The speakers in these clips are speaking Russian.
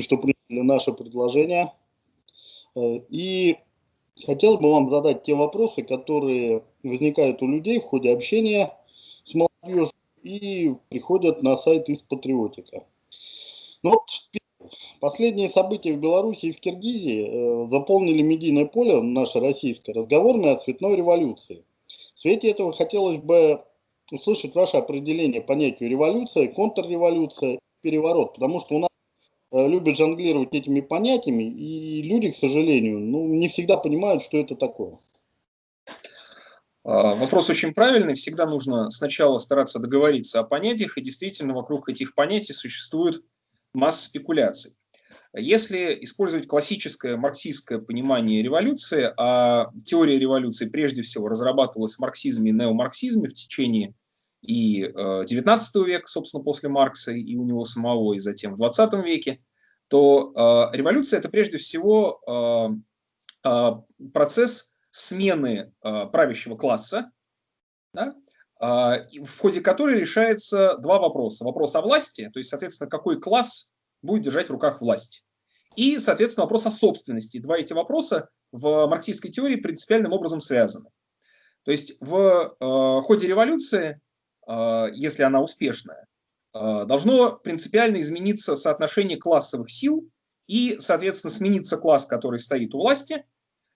что приняли наше предложение. Э, и хотел бы вам задать те вопросы, которые возникают у людей в ходе общения с молодежью и приходят на сайт из Патриотика. Ну, последние события в Беларуси и в Киргизии э, заполнили медийное поле, наше российское, разговорное о цветной революции. В свете этого хотелось бы услышать ваше определение понятию революция, контрреволюция, переворот, потому что у нас любят жонглировать этими понятиями, и люди, к сожалению, ну, не всегда понимают, что это такое. А, вопрос очень правильный. Всегда нужно сначала стараться договориться о понятиях, и действительно вокруг этих понятий существует масса спекуляций. Если использовать классическое марксистское понимание революции, а теория революции прежде всего разрабатывалась в марксизме и неомарксизме в течение и 19 э, века, собственно, после Маркса и у него самого, и затем в 20 веке, то э, революция – это прежде всего э, процесс смены правящего класса, да, в ходе которой решается два вопроса. Вопрос о власти, то есть, соответственно, какой класс будет держать в руках власть. И, соответственно, вопрос о собственности. Два эти вопроса в марксистской теории принципиальным образом связаны. То есть в ходе революции если она успешная, а, должно принципиально измениться соотношение классовых сил и, соответственно, смениться класс, который стоит у власти,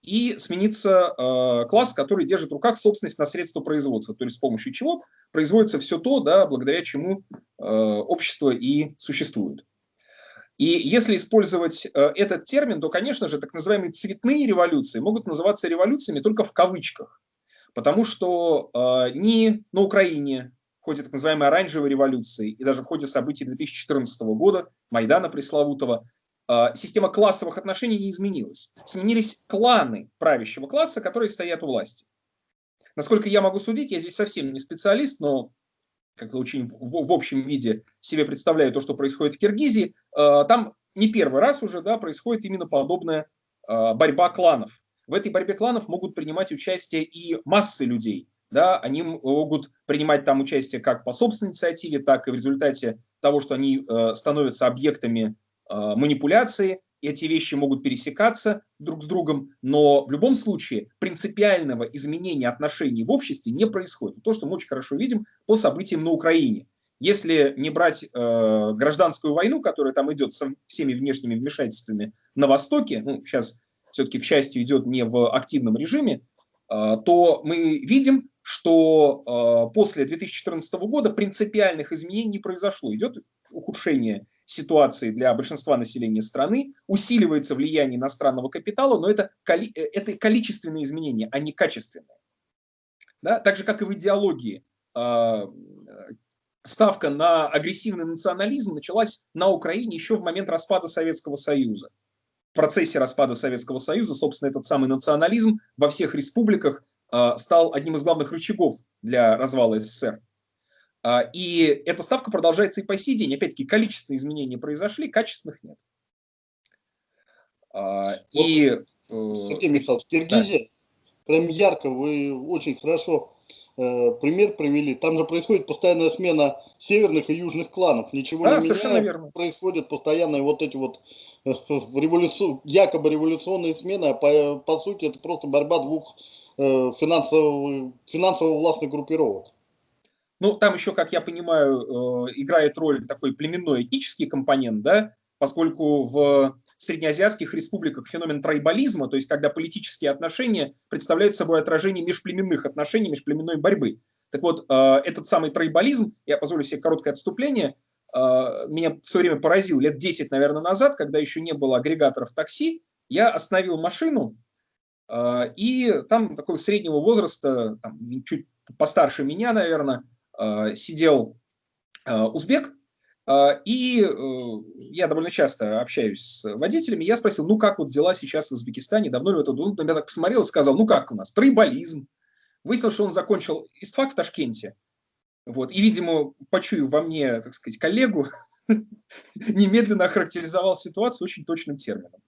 и смениться э, класс, который держит в руках собственность на средства производства, то есть с помощью чего производится все то, да, благодаря чему общество и существует. И если использовать этот термин, то, конечно же, так называемые цветные революции могут называться революциями только в кавычках, потому что э, ни на Украине, ходе так называемой оранжевой революции и даже в ходе событий 2014 года, Майдана пресловутого, а, система классовых отношений не изменилась. Сменились кланы правящего класса, которые стоят у власти. Насколько я могу судить, я здесь совсем не специалист, но как очень в, в общем виде себе представляю то, что происходит в Киргизии, а, там не первый раз уже да, происходит именно подобная а, борьба кланов. В этой борьбе кланов могут принимать участие и массы людей, да, они могут принимать там участие как по собственной инициативе, так и в результате того, что они э, становятся объектами э, манипуляции, эти вещи могут пересекаться друг с другом, но в любом случае принципиального изменения отношений в обществе не происходит. То, что мы очень хорошо видим по событиям на Украине. Если не брать э, гражданскую войну, которая там идет со всеми внешними вмешательствами на Востоке, ну, сейчас все-таки, к счастью, идет не в активном режиме, э, то мы видим, что э, после 2014 года принципиальных изменений не произошло. Идет ухудшение ситуации для большинства населения страны, усиливается влияние иностранного капитала, но это, э, это количественные изменения, а не качественные. Да? Так же, как и в идеологии. Э, ставка на агрессивный национализм началась на Украине еще в момент распада Советского Союза. В процессе распада Советского Союза, собственно, этот самый национализм во всех республиках а, стал одним из главных рычагов для развала СССР. А, и эта ставка продолжается и по сей день. Опять-таки, количественные изменения произошли, качественных нет. А, и, э, Сергей Михайлович, Киргизия, да. прям ярко, вы очень хорошо э, пример привели. Там же происходит постоянная смена северных и южных кланов. Ничего да, не совершенно меняет. верно. Происходят постоянные вот эти вот э, революци... якобы революционные смены, а по, по сути это просто борьба двух Э, финансово, финансово-властных группировок. Ну, там еще, как я понимаю, э, играет роль такой племенной этнический компонент, да, поскольку в среднеазиатских республиках феномен трайбализма, то есть когда политические отношения представляют собой отражение межплеменных отношений, межплеменной борьбы. Так вот, э, этот самый трайбализм, я позволю себе короткое отступление, меня все время поразил лет 10, наверное, назад, когда еще не было агрегаторов такси, я остановил машину и там такого среднего возраста, там, чуть постарше меня, наверное, а, сидел а, узбек, и э, я довольно часто общаюсь с водителями. Я спросил, ну как вот дела сейчас в Узбекистане, давно ли это? На меня так посмотрел и сказал, ну как у нас, трейболизм. Выяснилось, что он закончил ИСТФАК в Ташкенте. Вот. И, видимо, почую во мне, так сказать, коллегу, немедленно охарактеризовал ситуацию очень точным термином.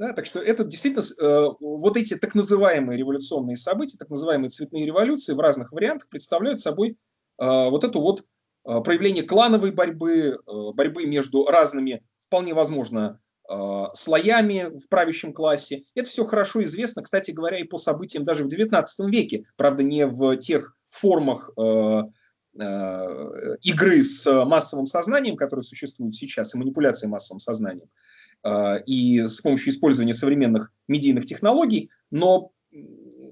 Да, так что это действительно э, вот эти так называемые революционные события, так называемые цветные революции в разных вариантах представляют собой э, вот это вот э, проявление клановой борьбы, э, борьбы между разными вполне возможно, э, слоями в правящем классе. Это все хорошо известно, кстати говоря, и по событиям даже в XIX веке, правда, не в тех формах э, игры с массовым сознанием, которые существуют сейчас, и манипуляции массовым сознанием, и с помощью использования современных медийных технологий, но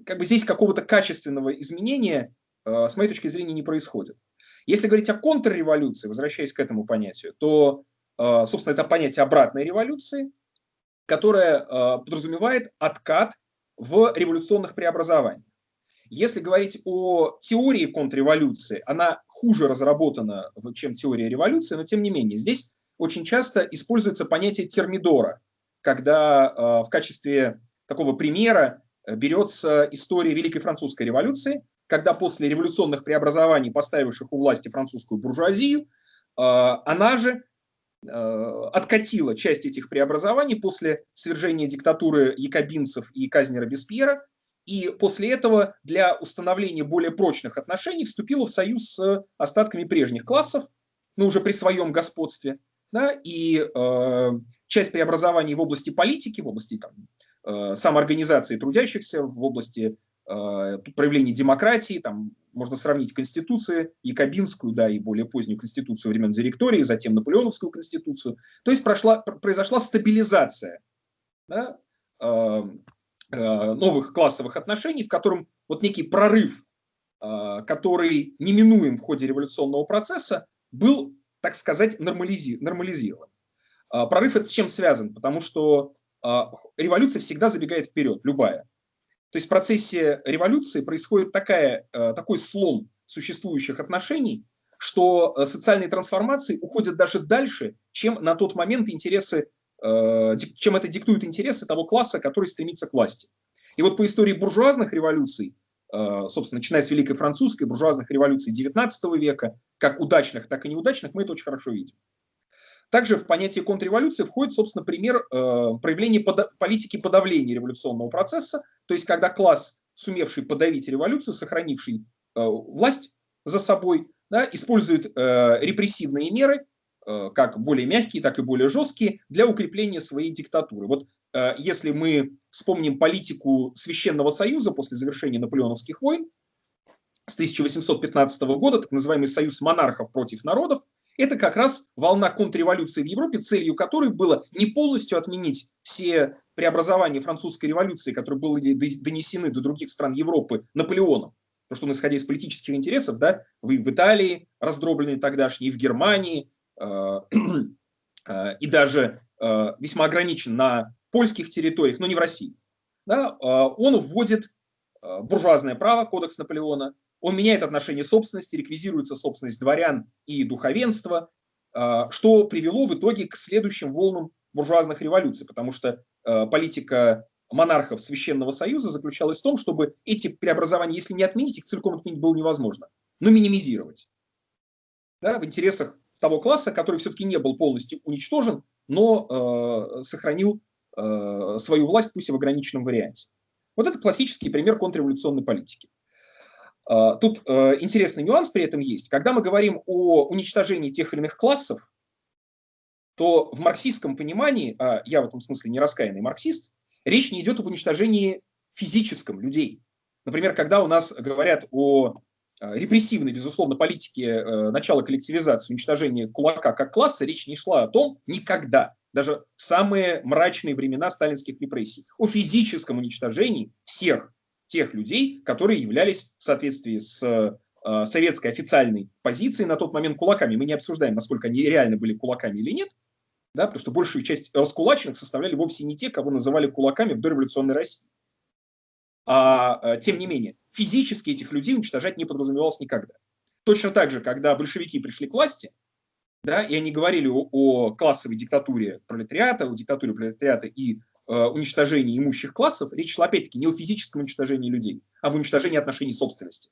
как бы здесь какого-то качественного изменения, с моей точки зрения, не происходит. Если говорить о контрреволюции, возвращаясь к этому понятию, то, э, собственно, это понятие обратной революции, которое э, подразумевает откат в революционных преобразованиях. Если говорить о теории контрреволюции, она хуже разработана, чем теория революции, но тем не менее, здесь очень часто используется понятие термидора, когда э, в качестве такого примера берется история Великой Французской революции, когда после революционных преобразований, поставивших у власти французскую буржуазию, э, она же э, откатила часть этих преобразований после свержения диктатуры якобинцев и казни Робеспьера, и после этого для установления более прочных отношений вступила в союз с остатками прежних классов, но уже при своем господстве, да, и э, часть преобразований в области политики, в области там, э, самоорганизации трудящихся, в области Э, проявление демократии, там можно сравнить конституцию якобинскую, да, и более позднюю конституцию времен директории, затем наполеоновскую конституцию. То есть прошла, произошла стабилизация да, э, э, новых классовых отношений, в котором вот некий прорыв, который неминуем в ходе революционного процесса, был, так сказать, нормализи нормализирован. Прорыв это с чем связан? Потому что революция всегда забегает вперед, любая. То есть в процессе революции происходит такая, э, такой слом существующих отношений, что э, социальные трансформации уходят даже дальше, чем на тот момент интересы, э, чем это диктуют интересы того класса, который стремится к власти. И вот по истории буржуазных революций, собственно, начиная с Великой Французской, буржуазных революций XIX века, как удачных, так и неудачных, мы это очень хорошо видим. Также в понятие контрреволюции входит, собственно, пример э, проявления подо- политики подавления революционного процесса, то есть когда класс, сумевший подавить революцию, сохранивший э, власть за собой, да, использует э, репрессивные меры, э, как более мягкие, так и более жесткие, для укрепления своей диктатуры. Вот э, если мы вспомним политику Священного Союза после завершения наполеоновских войн с 1815 года, так называемый Союз монархов против народов, это как раз волна контрреволюции в Европе, целью которой было не полностью отменить все преобразования французской революции, которые были донесены до других стран Европы Наполеоном. Потому что он, исходя из политических интересов, да, вы в Италии раздробленные тогдашние, в Германии, э, э, и даже э, весьма ограничен на польских территориях, но не в России. Да, э, он вводит э, буржуазное право, кодекс Наполеона, он меняет отношение собственности, реквизируется собственность дворян и духовенства, а, что привело в итоге к следующим волнам буржуазных революций, потому что а, политика монархов Священного Союза заключалась в том, чтобы эти преобразования, если не отменить, их целиком отменить было невозможно, но минимизировать. Да, в интересах того класса, который все-таки не был полностью уничтожен, но э, сохранил свою власть, пусть и в ограниченном варианте. Вот это классический пример контрреволюционной политики. А, тут э, интересный нюанс при этом есть. Когда мы говорим о уничтожении тех или иных классов, то в марксистском понимании, а я в этом смысле не раскаянный марксист, речь не идет об уничтожении физическом людей. Например, когда у нас говорят о э, репрессивной, безусловно, политике э, начала коллективизации, уничтожения кулака как класса, речь не шла о том никогда, даже в самые мрачные времена сталинских репрессий, о физическом уничтожении всех тех людей, которые являлись в соответствии с э, советской официальной позицией на тот момент кулаками. Мы не обсуждаем, насколько они реально были кулаками или нет, да, потому что большую часть раскулаченных составляли вовсе не те, кого называли кулаками в дореволюционной России. А э, тем не менее, физически этих людей уничтожать не подразумевалось никогда. Точно так же, когда большевики пришли к власти, да, и они говорили о, о классовой диктатуре пролетариата, о диктатуре пролетариата и Э, уничтожении имущих классов, речь шла опять-таки не о физическом уничтожении людей, а об уничтожении отношений собственности.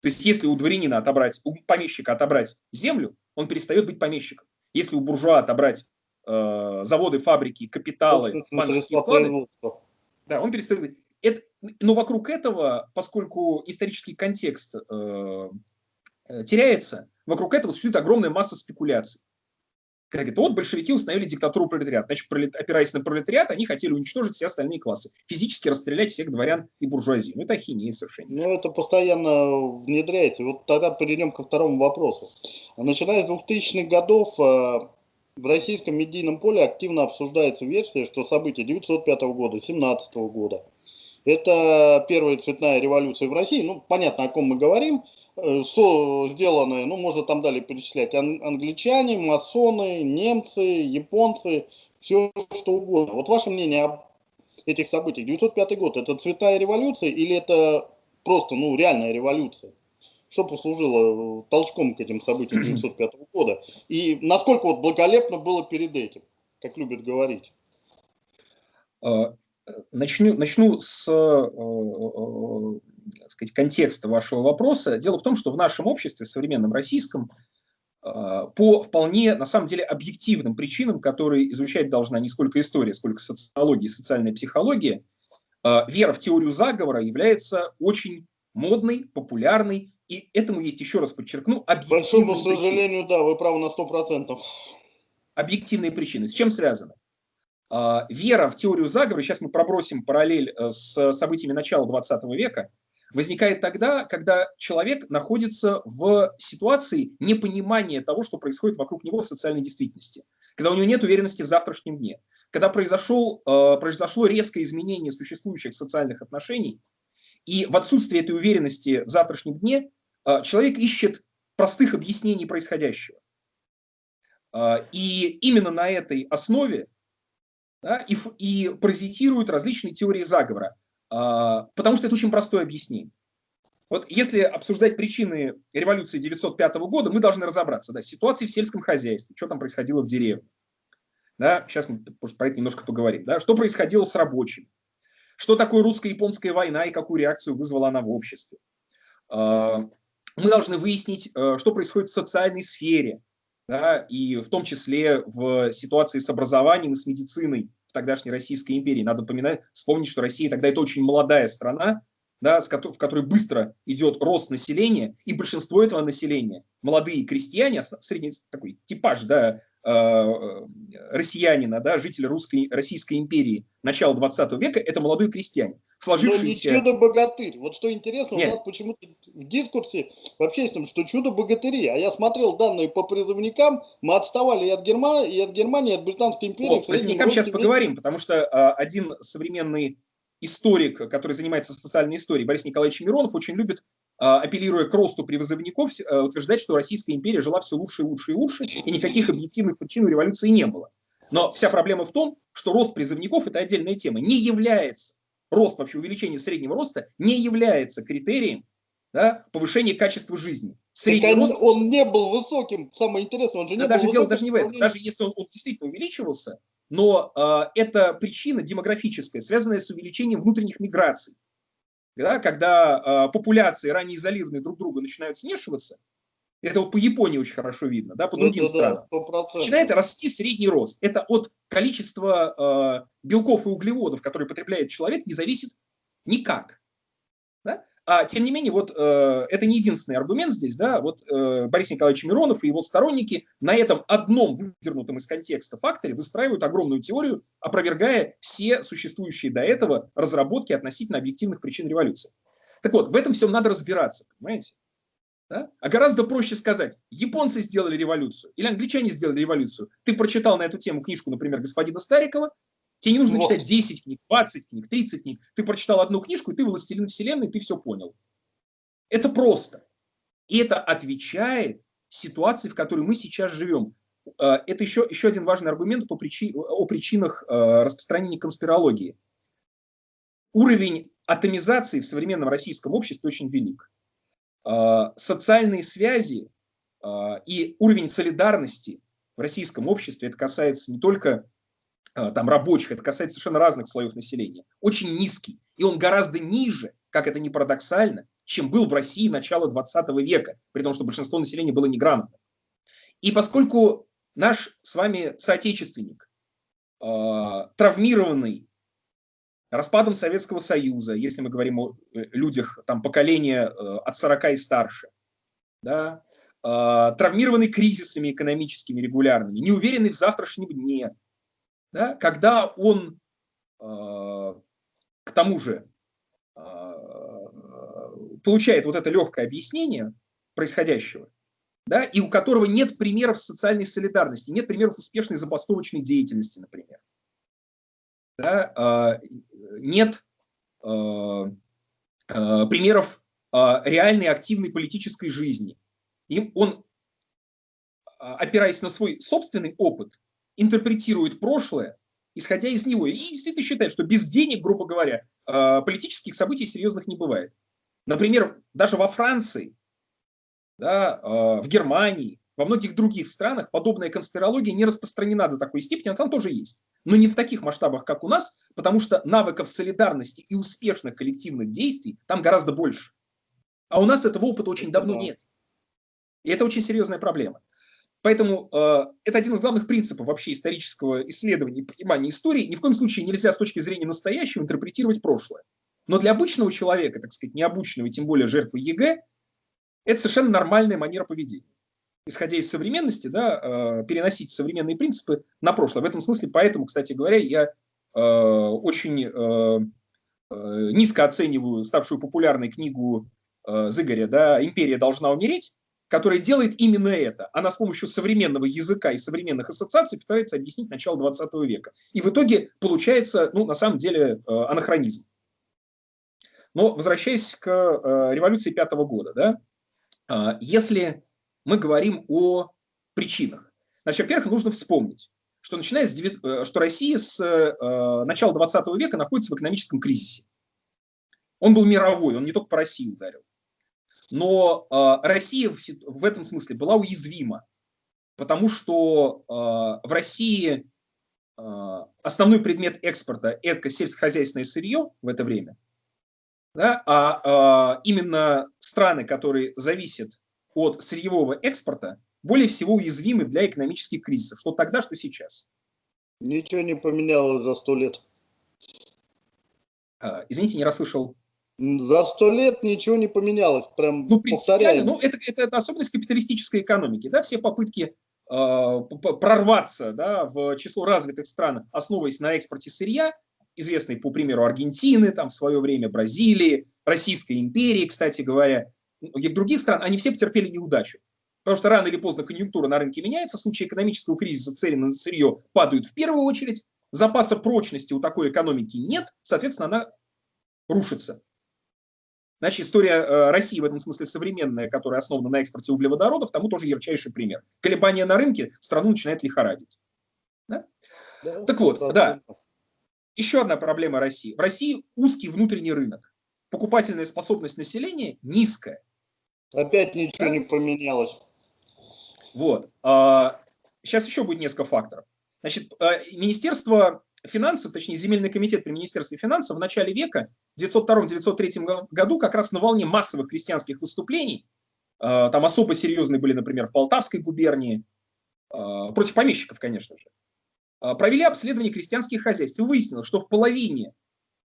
То есть если у дворянина отобрать, у помещика отобрать землю, он перестает быть помещиком. Если у буржуа отобрать э, заводы, фабрики, капиталы, банковские вклады, да, он перестает быть. Это, но вокруг этого, поскольку исторический контекст э, э теряется, вокруг этого существует огромная масса спекуляций. Когда говорит, вот большевики установили диктатуру пролетариата. Значит, опираясь на пролетариат, они хотели уничтожить все остальные классы. Физически расстрелять всех дворян и буржуазии. Ну, это ахинея совершенно. Ну, это постоянно внедряется. Вот тогда перейдем ко второму вопросу. Начиная с 2000-х годов э, в российском медийном поле активно обсуждается версия, что события 1905 года, 17 года, это первая цветная революция в России. Ну, понятно, о ком мы говорим. Э, со, сделанные, ну, можно там далее перечислять, ан, англичане, масоны, немцы, японцы, все что угодно. Вот ваше мнение об этих событиях. 905 год, это цветная революция или это просто, ну, реальная революция? Что послужило толчком к этим событиям 905 года? И насколько вот благолепно было перед этим, как любят говорить? А, начну, начну с э, э, так сказать, контекста вашего вопроса. Дело в том, что в нашем обществе, современном российском, а, по вполне, на самом деле, объективным причинам, которые изучать должна не сколько история, сколько социология, социальная психология, а, вера в теорию заговора является очень модной, популярной, и этому есть, еще раз подчеркну, объективные Большому сожалению, да, вы правы на 100%. Объективные причины. С чем связано? А, вера в теорию заговора, сейчас мы пробросим параллель э, с событиями начала 20 века, возникает тогда, когда человек находится в ситуации непонимания того, что происходит вокруг него в социальной действительности, когда у него нет уверенности в завтрашнем дне, когда произошел, э, произошло резкое изменение существующих социальных отношений, и в отсутствии этой уверенности в завтрашнем дне э, человек ищет простых объяснений происходящего. Э, и именно на этой основе да, и, и паразитируют различные теории заговора. А, потому что это очень простое объяснение. Вот если обсуждать причины революции 905 года, мы должны разобраться, да, ситуации в сельском хозяйстве, что там происходило в деревне. Да, сейчас мы про это немножко поговорим. Да, что происходило с рабочим? Что такое русско-японская война и какую реакцию вызвала она в обществе? А, мы должны выяснить, э, что происходит в социальной сфере, да, и в том числе в ситуации с образованием и с медициной в тогдашней Российской империи. Надо поминать, вспомнить, что Россия тогда это очень молодая страна, да, в которой быстро идет рост населения, и большинство этого населения, молодые крестьяне, средний такой типаж да, россиянина, да, житель русской, Российской империи начала 20 века, это молодой крестьянин. Сложившийся... Но не чудо-богатырь. Вот что интересно, Нет. у нас почему-то в дискурсе в общественном, что чудо-богатыри. А я смотрел данные по призывникам, мы отставали и от, Герма... и от Германии, и от Британской империи. О, призывникам сейчас поговорим, потому что а, один современный историк, который занимается социальной историей, Борис Николаевич Миронов, очень любит апеллируя к росту призывников, э, утверждать, что Российская империя жила все лучше и лучше и лучше, и никаких объективных причин у революции не было. Но вся проблема в том, что рост призывников – это отдельная тема, не является, рост вообще, увеличение среднего роста не является критерием да, повышения качества жизни. Средний рост... Он не был высоким, самое интересное, он же не да был даже дело даже не в этом, даже если он, он действительно увеличивался, но э, это причина демографическая, связанная с увеличением внутренних миграций да, когда э, популяции, ранее изолированные друг друга, начинают смешиваться, это по Японии очень хорошо видно, да, по ну, другим это, странам. Да, начинает расти средний рост. Это от количества э, белков и углеводов, которые потребляет человек, не зависит никак. А тем не менее, вот э, это не единственный аргумент здесь, да, вот э, Борис Николаевич Миронов и его сторонники на этом одном вывернутом из контекста факторе выстраивают огромную теорию, опровергая все существующие до этого разработки относительно объективных причин революции. Так вот, в этом всем надо разбираться, понимаете? Да? А гораздо проще сказать, японцы сделали революцию или англичане сделали революцию. Ты прочитал на эту тему книжку, например, господина Старикова, Тебе не нужно вот. читать 10 книг, 20 книг, 30 книг. Ты прочитал одну книжку, и ты властелин вселенной, ты все понял. Это просто. И это отвечает ситуации, в которой мы сейчас живем. Э, это еще, еще один важный аргумент по причи, о причинах э, распространения конспирологии. Уровень атомизации в современном российском обществе очень велик. Э, социальные связи и уровень солидарности в российском обществе, это касается не только там рабочих, это касается совершенно разных слоев населения, очень низкий. И он гораздо ниже, как это не парадоксально, чем был в России начала 20 века, при том, что большинство населения было неграмотным. И поскольку наш с вами соотечественник, э, травмированный распадом Советского Союза, если мы говорим о э, людях там, поколения э, от 40 и старше, да, травмированный кризисами экономическими регулярными, неуверенный в завтрашнем дне, да, когда он к тому же получает вот это легкое объяснение происходящего, да, и у которого нет примеров социальной солидарности, нет примеров успешной забастовочной деятельности, например. Да, нет примеров реальной активной политической жизни. И он, опираясь на свой собственный опыт, интерпретирует прошлое, исходя из него. И действительно считает, что без денег, грубо говоря, политических событий серьезных не бывает. Например, даже во Франции, да, в Германии, во многих других странах подобная конспирология не распространена до такой степени, она там тоже есть. Но не в таких масштабах, как у нас, потому что навыков солидарности и успешных коллективных действий там гораздо больше. А у нас этого опыта очень давно нет. И это очень серьезная проблема. Поэтому э, это один из главных принципов вообще исторического исследования и понимания истории. Ни в коем случае нельзя с точки зрения настоящего интерпретировать прошлое. Но для обычного человека, так сказать, необученного и тем более жертвы ЕГЭ, это совершенно нормальная манера поведения. Исходя из современности, да, э, переносить современные принципы на прошлое. В этом смысле, поэтому, кстати говоря, я э, очень э, э низко оцениваю ставшую популярной книгу э, Зыгоря, да, «Империя должна умереть», которая делает именно это. Она с помощью современного языка и современных ассоциаций пытается объяснить начало 20 века. И в итоге получается, ну, на самом деле, э, анахронизм. Но возвращаясь к э, революции пятого года, да, э, если мы говорим о причинах, значит, во-первых, нужно вспомнить, что начиная с 9, что Россия с начала 20 века находится в экономическом кризисе. Он был мировой, он не только по России ударил. Но э, Россия в, в этом смысле была уязвима, потому что э, в России э, основной предмет экспорта – это сельскохозяйственное сырье в это время, да, а э, именно страны, которые зависят от сырьевого экспорта, более всего уязвимы для экономических кризисов, что тогда, что сейчас. Ничего не поменялось за сто лет. Извините, не расслышал. За сто лет ничего не поменялось. Прям ну, принципиально. Ну, это, это, это особенность капиталистической экономики. Да? Все попытки э, прорваться да, в число развитых стран, основываясь на экспорте сырья, известные по примеру Аргентины, там в свое время Бразилии, Российской империи, кстати говоря, многих других стран, они все потерпели неудачу. Потому что рано или поздно конъюнктура на рынке меняется, в случае экономического кризиса цены на сырье падают в первую очередь, запаса прочности у такой экономики нет, соответственно, она рушится. Значит, история э, России в этом смысле современная, которая основана на экспорте углеводородов, тому тоже ярчайший пример. Колебания на рынке страну начинает лихорадить. Да? Да, так вот, да. Еще одна проблема России. В России узкий внутренний рынок. Покупательная способность населения низкая. Опять ничего да? не поменялось. Вот. Сейчас а, еще будет несколько факторов. Значит, э, Министерство финансов, точнее земельный комитет при Министерстве финансов в начале века, в 902-903 году, как раз на волне массовых крестьянских выступлений, э, там особо серьезные были, например, в Полтавской губернии, э, против помещиков, конечно же, э, провели обследование крестьянских хозяйств и выяснилось, что в половине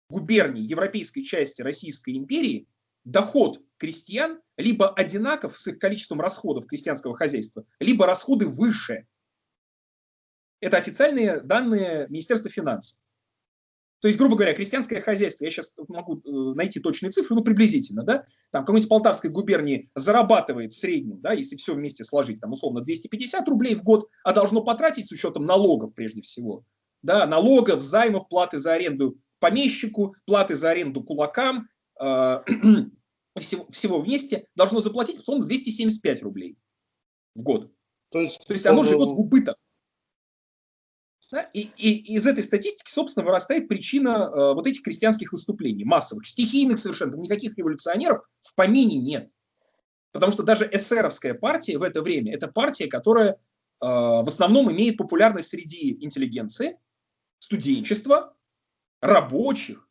губерний европейской части Российской империи доход крестьян либо одинаков с их количеством расходов крестьянского хозяйства, либо расходы выше – это официальные данные Министерства финансов. То есть, грубо говоря, крестьянское хозяйство, я сейчас могу э, найти точные цифры, ну, приблизительно, да, там какой-нибудь Полтавской губернии зарабатывает в среднем, да, если все вместе сложить, там, условно, 250 рублей в год, а должно потратить с учетом налогов, прежде всего, да, налогов, займов, платы за аренду помещику, платы за аренду кулакам, э, всего, всего вместе, должно заплатить, условно, 275 рублей в год. То есть, То есть оно живет в убыток. Да? И, и из этой статистики, собственно, вырастает причина э, вот этих крестьянских выступлений, массовых, стихийных совершенно, никаких революционеров в помине нет. Потому что даже эсеровская партия в это время – это партия, которая э, в основном имеет популярность среди интеллигенции, студенчества, рабочих,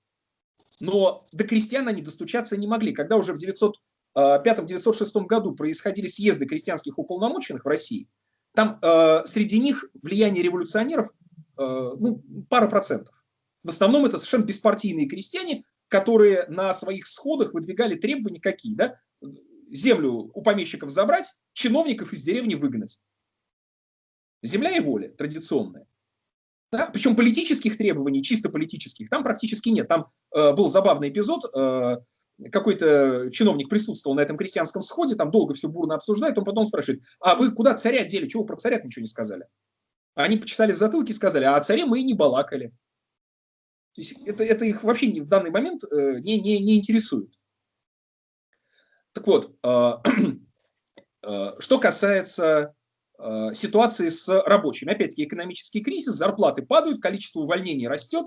но до крестьян они достучаться не могли. Когда уже в 905-906 э, году происходили съезды крестьянских уполномоченных в России, там э, среди них влияние революционеров ну, пара процентов. В основном это совершенно беспартийные крестьяне, которые на своих сходах выдвигали требования какие, да? землю у помещиков забрать, чиновников из деревни выгнать. Земля и воля традиционная. Да? Причем политических требований, чисто политических, там практически нет. Там э, был забавный эпизод, э, какой-то чиновник присутствовал на этом крестьянском сходе, там долго все бурно обсуждает, он потом спрашивает, а вы куда царя дели, чего про царя ничего не сказали? Они почесали в затылке и сказали, а о царе мы и не балакали. То есть это, это их вообще в данный момент э, не, не, не интересует. Так вот, э, э, что касается ситуации с рабочими. Опять-таки экономический кризис, зарплаты падают, количество увольнений растет,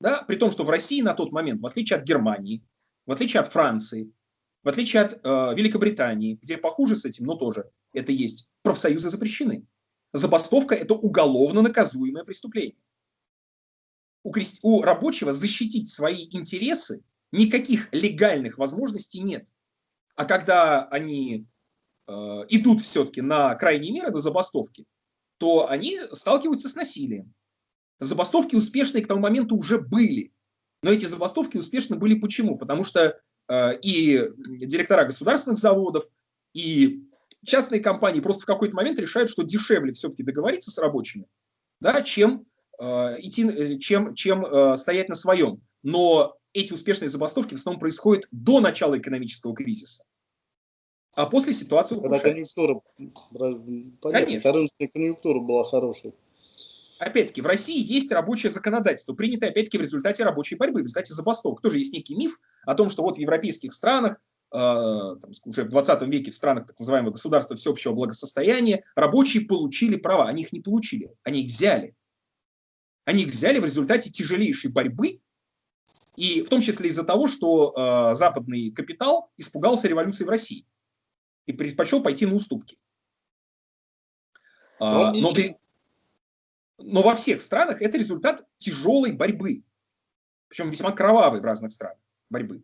да, при том, что в России на тот момент, в отличие от Германии, в отличие от Франции, в отличие от э, Великобритании, где похуже с этим, но тоже это есть, профсоюзы запрещены. Забастовка – это уголовно наказуемое преступление. У, крест... у рабочего защитить свои интересы никаких легальных возможностей нет. А когда они Э, идут все-таки на крайние меры, на забастовки, то они сталкиваются с насилием. Забастовки успешные к тому моменту уже были. Но эти забастовки успешны были почему? Потому что э, и директора государственных заводов, и частные компании просто в какой-то момент решают, что дешевле все-таки договориться с рабочими, да, чем, э, идти, э, чем, чем э, стоять на своем. Но эти успешные забастовки в основном происходят до начала экономического кризиса. А после ситуация Когда конъюнктура, Конечно. рыночная конъюнктура была хорошей. Опять-таки, в России есть рабочее законодательство, принятое, опять-таки, в результате рабочей борьбы, в результате забастовок. Тоже есть некий миф о том, что вот в европейских странах, там, уже в 20 веке в странах так называемого государства всеобщего благосостояния, рабочие получили права. Они их не получили, они их взяли. Они их взяли в результате тяжелейшей борьбы, и в том числе из-за того, что э, западный капитал испугался революции в России и предпочел пойти на уступки. А, но, но во всех странах это результат тяжелой борьбы, причем весьма кровавой в разных странах борьбы.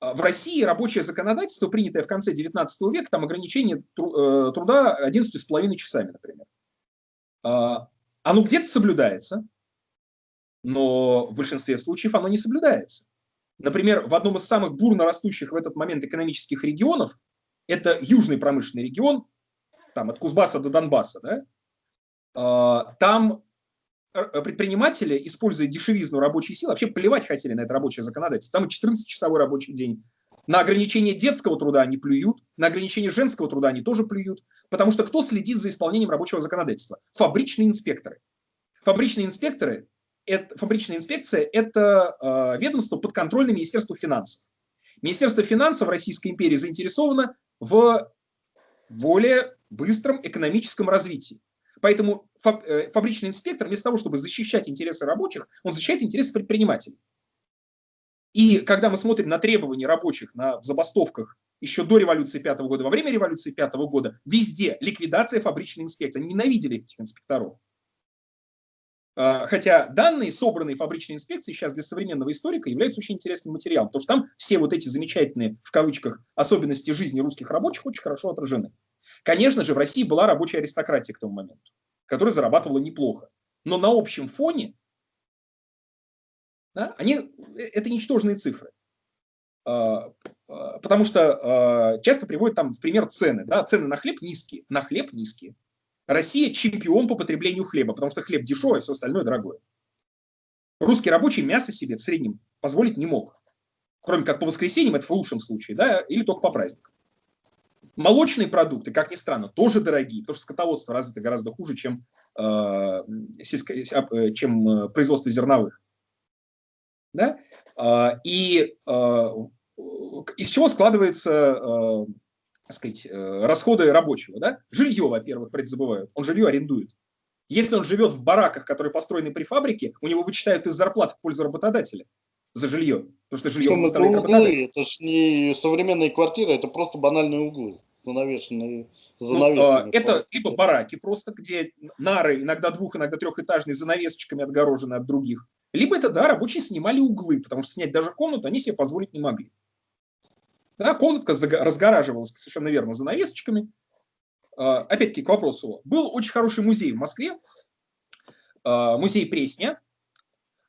А, в России рабочее законодательство, принятое в конце 19 века, там ограничение э, труда 11,5 часами, например. А, оно где-то соблюдается, но в большинстве случаев оно не соблюдается. Например, в одном из самых бурно растущих в этот момент экономических регионов это южный промышленный регион, там от Кузбасса до Донбасса, да, а, там предприниматели, используя дешевизну рабочей силы, вообще плевать хотели на это рабочее законодательство. Там и 14-часовой рабочий день. На ограничение детского труда они плюют, на ограничение женского труда они тоже плюют, потому что кто следит за исполнением рабочего законодательства? Фабричные инспекторы. Фабричные инспекторы, это, фабричная инспекция – это э, ведомство подконтрольное Министерству финансов. Министерство финансов Российской империи заинтересовано в более быстром экономическом развитии. Поэтому э, фабричный инспектор вместо того, чтобы защищать интересы рабочих, он защищает интересы предпринимателей. И когда мы смотрим на требования рабочих на забастовках еще до революции пятого года, во время революции пятого года, везде ликвидация фабричной инспекции. Они ненавидели этих инспекторов. А, хотя данные, собранные фабричной инспекцией, сейчас для современного историка являются очень интересным материалом, потому что там все вот эти замечательные, в кавычках, особенности жизни русских рабочих очень хорошо отражены. Конечно же, в России была рабочая аристократия к тому моменту, которая зарабатывала неплохо. Но на общем фоне да, они, э, это ничтожные цифры. А, а, потому что часто приводят там в пример цены. Да, цены на хлеб низкие. На хлеб низкие. Россия чемпион по потреблению хлеба, потому что хлеб дешевый, а все остальное дорогое. Русский рабочий мясо себе в среднем позволить не мог. Кроме как по воскресеньям, это в лучшем случае, да, или только по праздникам. Молочные продукты, как ни странно, тоже дорогие, потому что скотоводство развито гораздо хуже, чем, э, сельско, э, чем э, производство зерновых. Да? Э, и э, из чего складывается э, так сказать, э, расходы рабочего. Да? Жилье, во-первых, предзабывают. Он жилье арендует. Если он живет в бараках, которые построены при фабрике, у него вычитают из зарплат в пользу работодателя за жилье. Потому что жилье поставляет работодатель. Это же не современные квартиры, это просто банальные углы, занавешенные. Ну, а, это либо бараки просто, где нары, иногда двух, иногда трехэтажные, занавесочками отгорожены от других. Либо это, да, рабочие снимали углы, потому что снять даже комнату они себе позволить не могли. Да, комнатка разгораживалась совершенно верно занавесочками. А, опять-таки к вопросу. Был очень хороший музей в Москве, а, музей Пресня,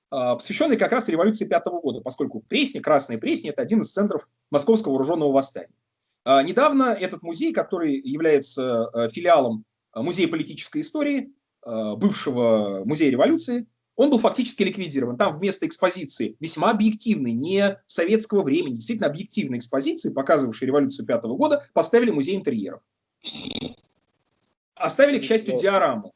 посвященный как раз революции пятого года, поскольку Пресня, Красная Пресня – это один из центров Московского вооруженного восстания. А, недавно этот музей, который является э, филиалом Музея политической истории, бывшего музея революции, он был фактически ликвидирован. Там вместо экспозиции весьма объективной, не советского времени, действительно объективной экспозиции, показывавшей революцию пятого года, поставили музей интерьеров. Оставили, к счастью, диораму.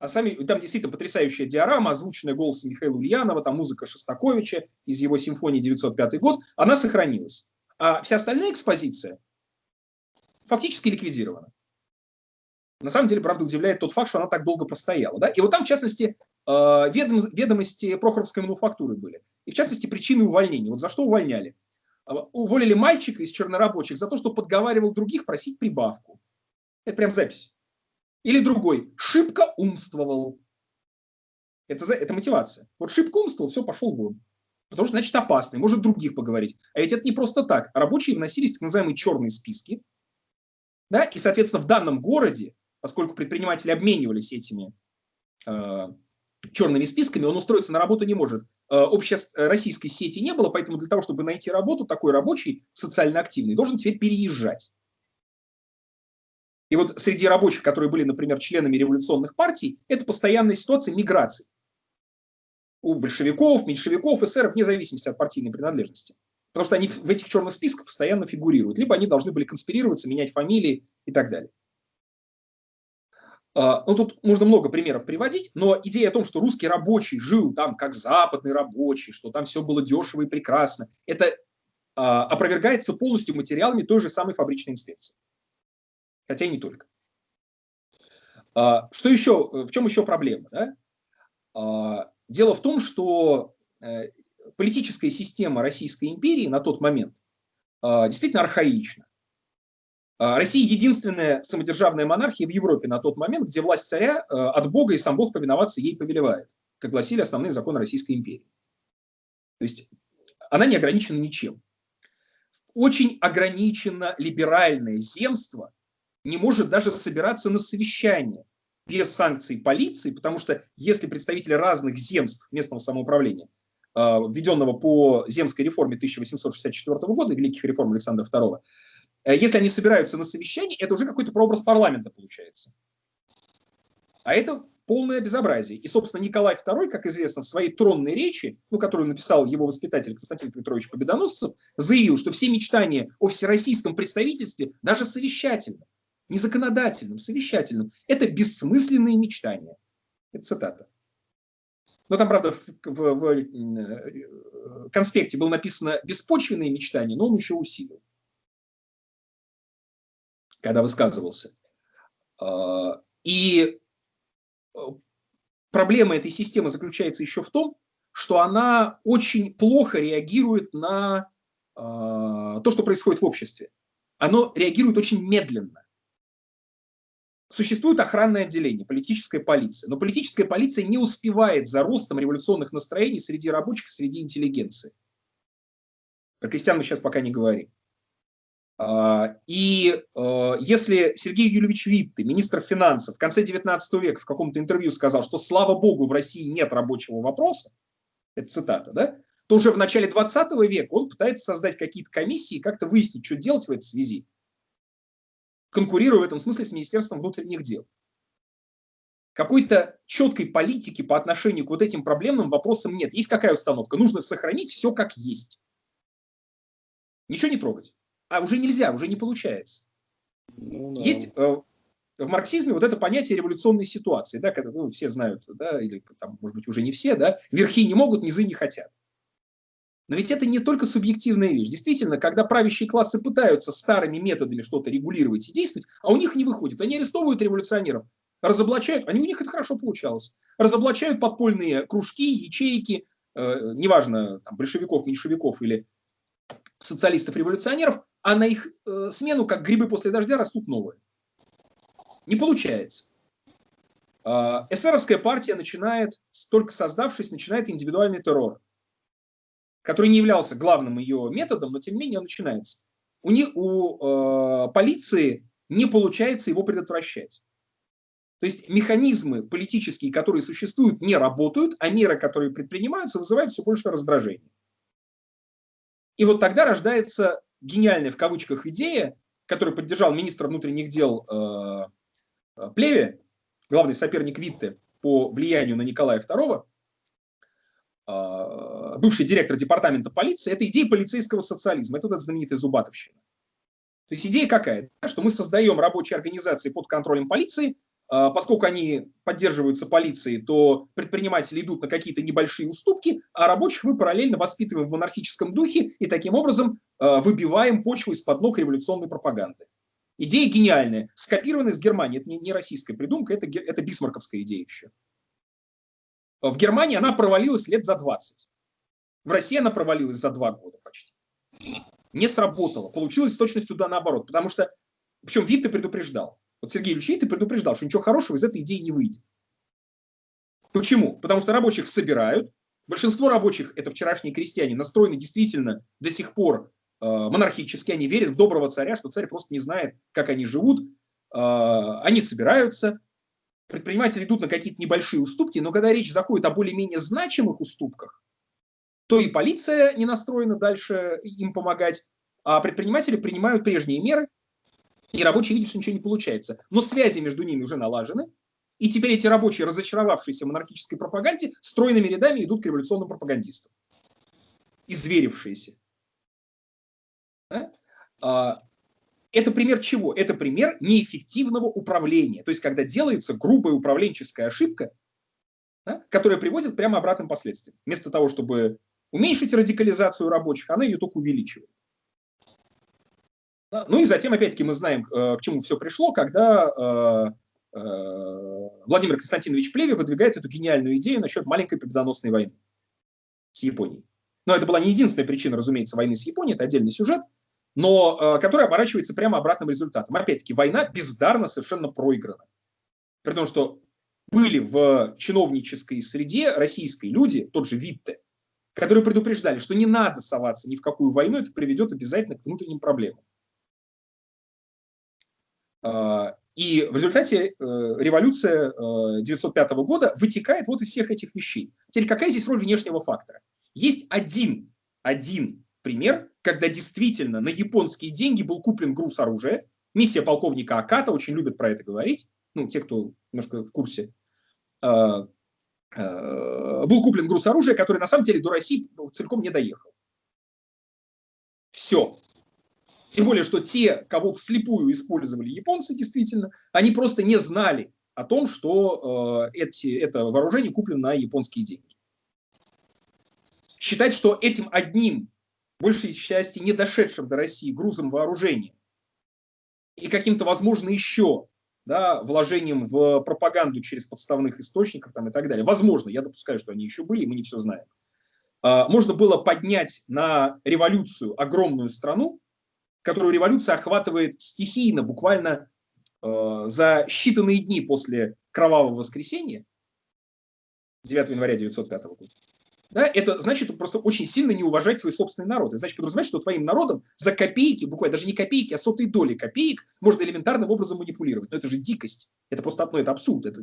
А сами, там действительно потрясающая диорама, озвученная голосом Михаила Ульянова, там музыка Шостаковича из его симфонии 905 год, она сохранилась. А вся остальная экспозиция фактически ликвидирована. На самом деле, правда, удивляет тот факт, что она так долго простояла. Да? И вот там, в частности, э, ведом, ведомости Прохоровской мануфактуры были. И, в частности, причины увольнения. Вот за что увольняли? Э, уволили мальчика из чернорабочих за то, что подговаривал других просить прибавку. Это прям запись. Или другой. Шибко умствовал. Это, это мотивация. Вот шибко умствовал, все, пошел вон. Потому что, значит, опасный, может других поговорить. А ведь это не просто так. Рабочие вносились в так называемые черные списки. Да? И, соответственно, в данном городе поскольку предприниматели обменивались этими э, черными списками, он устроиться на работу не может. Э, общей российской сети не было, поэтому для того, чтобы найти работу, такой рабочий, социально активный, должен теперь переезжать. И вот среди рабочих, которые были, например, членами революционных партий, это постоянная ситуация миграции. У большевиков, меньшевиков, эсеров, вне зависимости от партийной принадлежности. Потому что они в этих черных списках постоянно фигурируют. Либо они должны были конспирироваться, менять фамилии и так далее. А, ну, тут можно много примеров приводить, но идея о том, что русский рабочий жил там как западный рабочий, что там все было дешево и прекрасно, это а, опровергается полностью материалами той же самой фабричной инспекции. Хотя и не только. А, что еще, в чем еще проблема? Да? Дело в том, что э, политическая система Российской империи на тот момент а, действительно архаична. А, Россия единственная самодержавная монархия в Европе на тот момент, где власть царя э, от Бога и сам Бог повиноваться ей повелевает, как гласили основные законы Российской империи. То есть она не ограничена ничем. Очень ограничено либеральное земство не может даже собираться на совещание без санкций полиции, потому что если представители разных земств местного самоуправления, введенного по земской реформе 1864 года, великих реформ Александра II, Э, если они собираются на совещании, это уже какой-то прообраз парламента получается. А это полное безобразие. И, собственно, Николай II, как известно, в своей тронной речи, ну, которую написал его воспитатель Константин Петрович Победоносцев, заявил, что все мечтания о всероссийском представительстве, даже совещательном, не законодательном, совещательном, это бессмысленные мечтания. Это цитата. Но там, правда, в, в, в э, конспекте было написано «беспочвенные мечтания», но он еще усилил когда высказывался. А, и э, проблема этой системы заключается еще в том, что она очень плохо реагирует на а, то, что происходит в обществе. Оно реагирует очень медленно. Существует охранное отделение, политическая полиция, но политическая полиция не успевает за ростом революционных настроений среди рабочих, среди интеллигенции. Про крестьян мы сейчас пока не говорим. А, и а, если Сергей Юльевич Витте, министр финансов, в конце 19 века в каком-то интервью сказал, что слава богу, в России нет рабочего вопроса, это цитата, да, то уже в начале 20 века он пытается создать какие-то комиссии, как-то выяснить, что делать в этой связи, конкурируя в этом смысле с Министерством внутренних дел. Какой-то четкой политики по отношению к вот этим проблемным вопросам нет. Есть какая установка? Нужно сохранить все как есть. Ничего не трогать а уже нельзя, уже не получается. Ну, да. Есть э, в марксизме вот это понятие революционной ситуации, да, когда ну, все знают, да, или там, может быть, уже не все, да, верхи не могут, низы не хотят. Но ведь это не только субъективная вещь. Действительно, когда правящие классы пытаются старыми методами что-то регулировать и действовать, а у них не выходит. Они арестовывают революционеров, разоблачают, они у них это хорошо получалось, разоблачают подпольные кружки, ячейки, э, неважно, там, большевиков, меньшевиков или социалистов-революционеров, а на их э, смену, как грибы после дождя, растут новые. Не получается. Э, эсеровская партия начинает, только создавшись, начинает индивидуальный террор, который не являлся главным ее методом, но тем не менее он начинается. У, них, у э, полиции не получается его предотвращать. То есть механизмы политические, которые существуют, не работают, а меры, которые предпринимаются, вызывают все больше раздражения. И вот тогда рождается гениальная в кавычках идея который поддержал министра внутренних дел э, э, Плеве, главный соперник Витте по влиянию на Николая II, бывший директор департамента полиции, это идея полицейского социализма. Это вот эта знаменитая Зубатовщина. То есть идея какая? Что мы создаем рабочие организации под контролем полиции, а, поскольку они поддерживаются полицией, то предприниматели идут на какие-то небольшие уступки, а рабочих мы параллельно воспитываем в монархическом духе и таким образом а, выбиваем почву из-под ног революционной пропаганды. Идея гениальная, скопированная из Германии. Это не, не российская придумка, это, это бисмарковская идея еще. В Германии она провалилась лет за 20. В России она провалилась за два года почти. Не сработало. Получилось с точностью да наоборот. Потому что, причем Витте предупреждал. Вот Сергей Ильич Витте предупреждал, что ничего хорошего из этой идеи не выйдет. Почему? Потому что рабочих собирают. Большинство рабочих, это вчерашние крестьяне, настроены действительно до сих пор э, монархически. Они верят в доброго царя, что царь просто не знает, как они живут. Э, они собираются, предприниматели идут на какие-то небольшие уступки, но когда речь заходит о более-менее значимых уступках, то и полиция не настроена дальше им помогать, а предприниматели принимают прежние меры, и рабочие видят, что ничего не получается. Но связи между ними уже налажены, и теперь эти рабочие, разочаровавшиеся в монархической пропаганде, стройными рядами идут к революционным пропагандистам. Изверившиеся. А? Это пример чего? Это пример неэффективного управления. То есть, когда делается грубая управленческая ошибка, которая приводит прямо обратным последствиям. Вместо того, чтобы уменьшить радикализацию рабочих, она ее только увеличивает. Ну и затем, опять-таки, мы знаем, э, к чему все пришло, когда э, э, Владимир Константинович Плеве выдвигает эту гениальную идею насчет маленькой победоносной войны с Японией. Но это была не единственная причина, разумеется, войны с Японией, это отдельный сюжет но э, который оборачивается прямо обратным результатом. Опять-таки, война бездарно совершенно проиграна. При том, что были в чиновнической среде российской люди, тот же Витте, которые предупреждали, что не надо соваться ни в какую войну, это приведет обязательно к внутренним проблемам. А, и в результате э, революция 1905 э, года вытекает вот из всех этих вещей. Теперь какая здесь роль внешнего фактора? Есть один, один пример, когда действительно на японские деньги был куплен груз оружия. Миссия полковника Аката, очень любят про это говорить, ну, те, кто немножко в курсе, а, а, был куплен груз оружия, который на самом деле до России целиком не доехал. Все. Тем более, что те, кого вслепую использовали японцы, действительно, они просто не знали о том, что э, эти, это вооружение куплено на японские деньги. Считать, что этим одним большей части не дошедшим до России грузом вооружения и каким-то, возможно, еще да, вложением в пропаганду через подставных источников там, и так далее. Возможно, я допускаю, что они еще были, мы не все знаем. А, можно было поднять на революцию огромную страну, которую революция охватывает стихийно, буквально э, за считанные дни после Кровавого воскресенья, 9 января 1905 года да, это значит просто очень сильно не уважать свой собственный народ. Это значит подразумевать, что твоим народом за копейки, буквально даже не копейки, а сотые доли копеек можно элементарным образом манипулировать. Но это же дикость. Это просто ну, это абсурд. Это,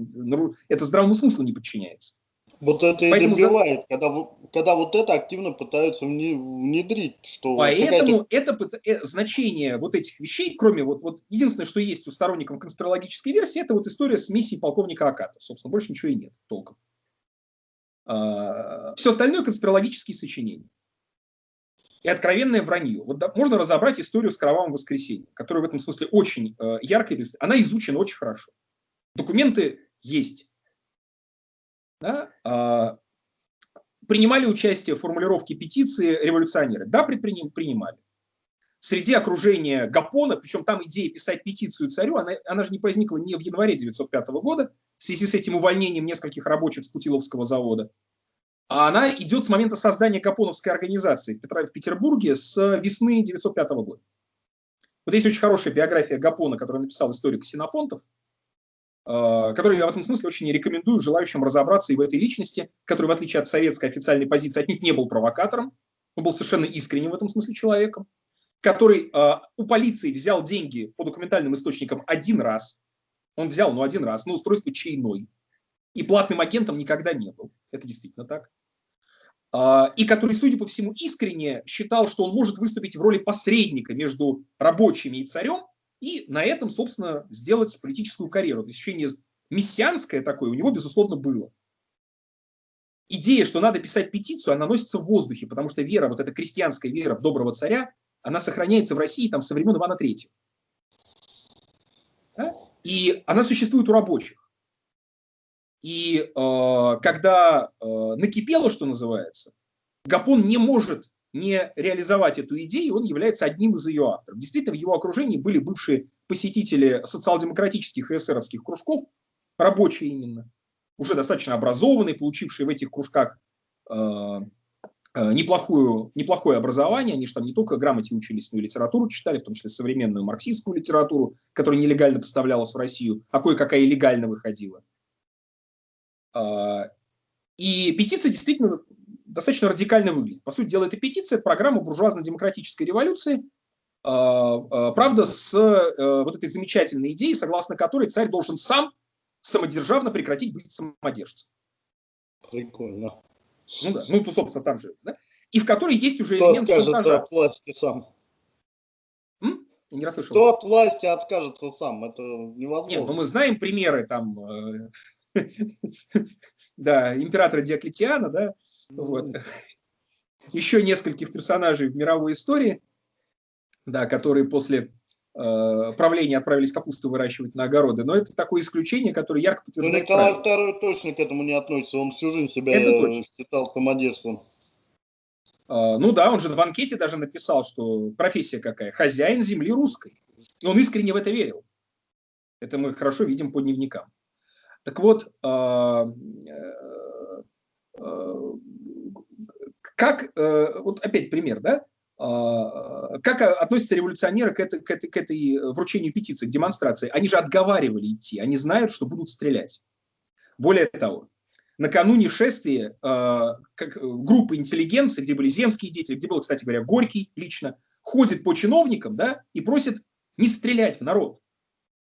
это здравому смыслу не подчиняется. Вот это Поэтому и добивает, за... когда, когда вот это активно пытаются внедрить. Что Поэтому это э, значение вот этих вещей, кроме вот, вот единственное, что есть у сторонников конспирологической версии, это вот история с миссией полковника Аката. Собственно, больше ничего и нет толком. А, Все остальное конспирологические сочинения. И откровенное вранье. Вот можно разобрать историю с кровавым воскресеньем, которая в этом смысле очень э, яркая. Она изучена очень хорошо. Документы есть. Да? А, принимали участие в формулировке петиции революционеры? Да, принимали. Среди окружения Гапона, причем там идея писать петицию царю, она, она же не возникла не в январе 1905 года, в связи с этим увольнением нескольких рабочих с Путиловского завода. А она идет с момента создания Гапоновской организации в Петербурге с весны 1905 года. Вот есть очень хорошая биография Гапона, которую написал историк Ксенофонтов, э, который я в этом смысле очень рекомендую желающим разобраться и в этой личности, который, в отличие от советской официальной позиции, отнюдь не был провокатором, он был совершенно искренним в этом смысле человеком, который э, у полиции взял деньги по документальным источникам один раз, он взял, ну, один раз, на устройство чайной. И платным агентом никогда не был. Это действительно так. А, и который, судя по всему, искренне считал, что он может выступить в роли посредника между рабочими и царем, и на этом, собственно, сделать политическую карьеру. То есть ощущение мессианское такое у него, безусловно, было. Идея, что надо писать петицию, она носится в воздухе, потому что вера, вот эта крестьянская вера в доброго царя, она сохраняется в России там со времен Ивана III. Да? И она существует у рабочих. И э, когда э, накипело, что называется, Гапон не может не реализовать эту идею, он является одним из ее авторов. Действительно, в его окружении были бывшие посетители социал-демократических и эсеровских кружков, рабочие именно, уже достаточно образованные, получившие в этих кружках э, неплохую, неплохое образование. Они же там не только грамоте учились, но и литературу читали, в том числе современную марксистскую литературу, которая нелегально поставлялась в Россию, а кое-какая легально выходила. Э, и петиция действительно достаточно радикально выглядит. По сути дела, это петиция, это программа буржуазно-демократической революции, а, а, правда, с э, вот этой замечательной идеей, согласно которой царь должен сам самодержавно прекратить быть самодержцем. Прикольно. Ну да, ну то, собственно, там же. Да? И в которой есть уже Кто элемент шантажа. от власти сам? М? Я не расслышал. Кто от власти откажется сам? Это невозможно. Нет, ну мы знаем примеры там, э, да, императора Диоклетиана, да, вот. Еще нескольких персонажей в мировой истории, да, которые после правления отправились капусту выращивать на огороды. Но это такое исключение, которое ярко ну, подтверждает ну, Николай правило. II точно к этому не относится. Он всю жизнь себя это точно. считал самодержцем. Uh, ну да, он же в анкете даже написал, что профессия какая? Хозяин земли русской. И он искренне в это верил. Это мы хорошо видим по дневникам. Так вот, uh, uh, как, э, вот опять пример, да, а, как относятся революционеры к этой, к, этой, к этой вручению петиции, к демонстрации? Они же отговаривали идти, они знают, что будут стрелять. Более того, накануне шествия а, как группа интеллигенции, где были земские деятели, где был, кстати говоря, Горький лично, ходит по чиновникам да, и просит не стрелять в народ.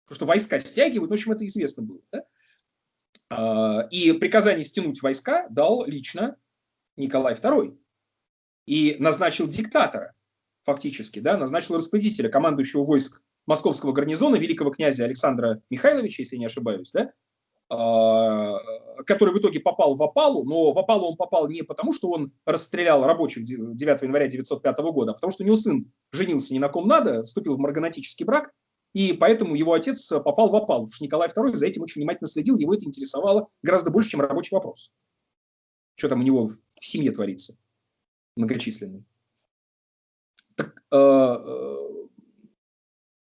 Потому что войска стягивают, в общем, это известно было. Да? А, и приказание стянуть войска дал лично Николай II и назначил диктатора, фактически, да, назначил распорядителя, командующего войск московского гарнизона, великого князя Александра Михайловича, если не ошибаюсь, да, а, который в итоге попал в опалу, но в опалу он попал не потому, что он расстрелял рабочих 9 января 1905 года, а потому что у него сын женился не на ком надо, вступил в марганатический брак, и поэтому его отец попал в опалу, потому что Николай II за этим очень внимательно следил, его это интересовало гораздо больше, чем рабочий вопрос. Что там у него в семье творится? Многочисленный. Так, э, э,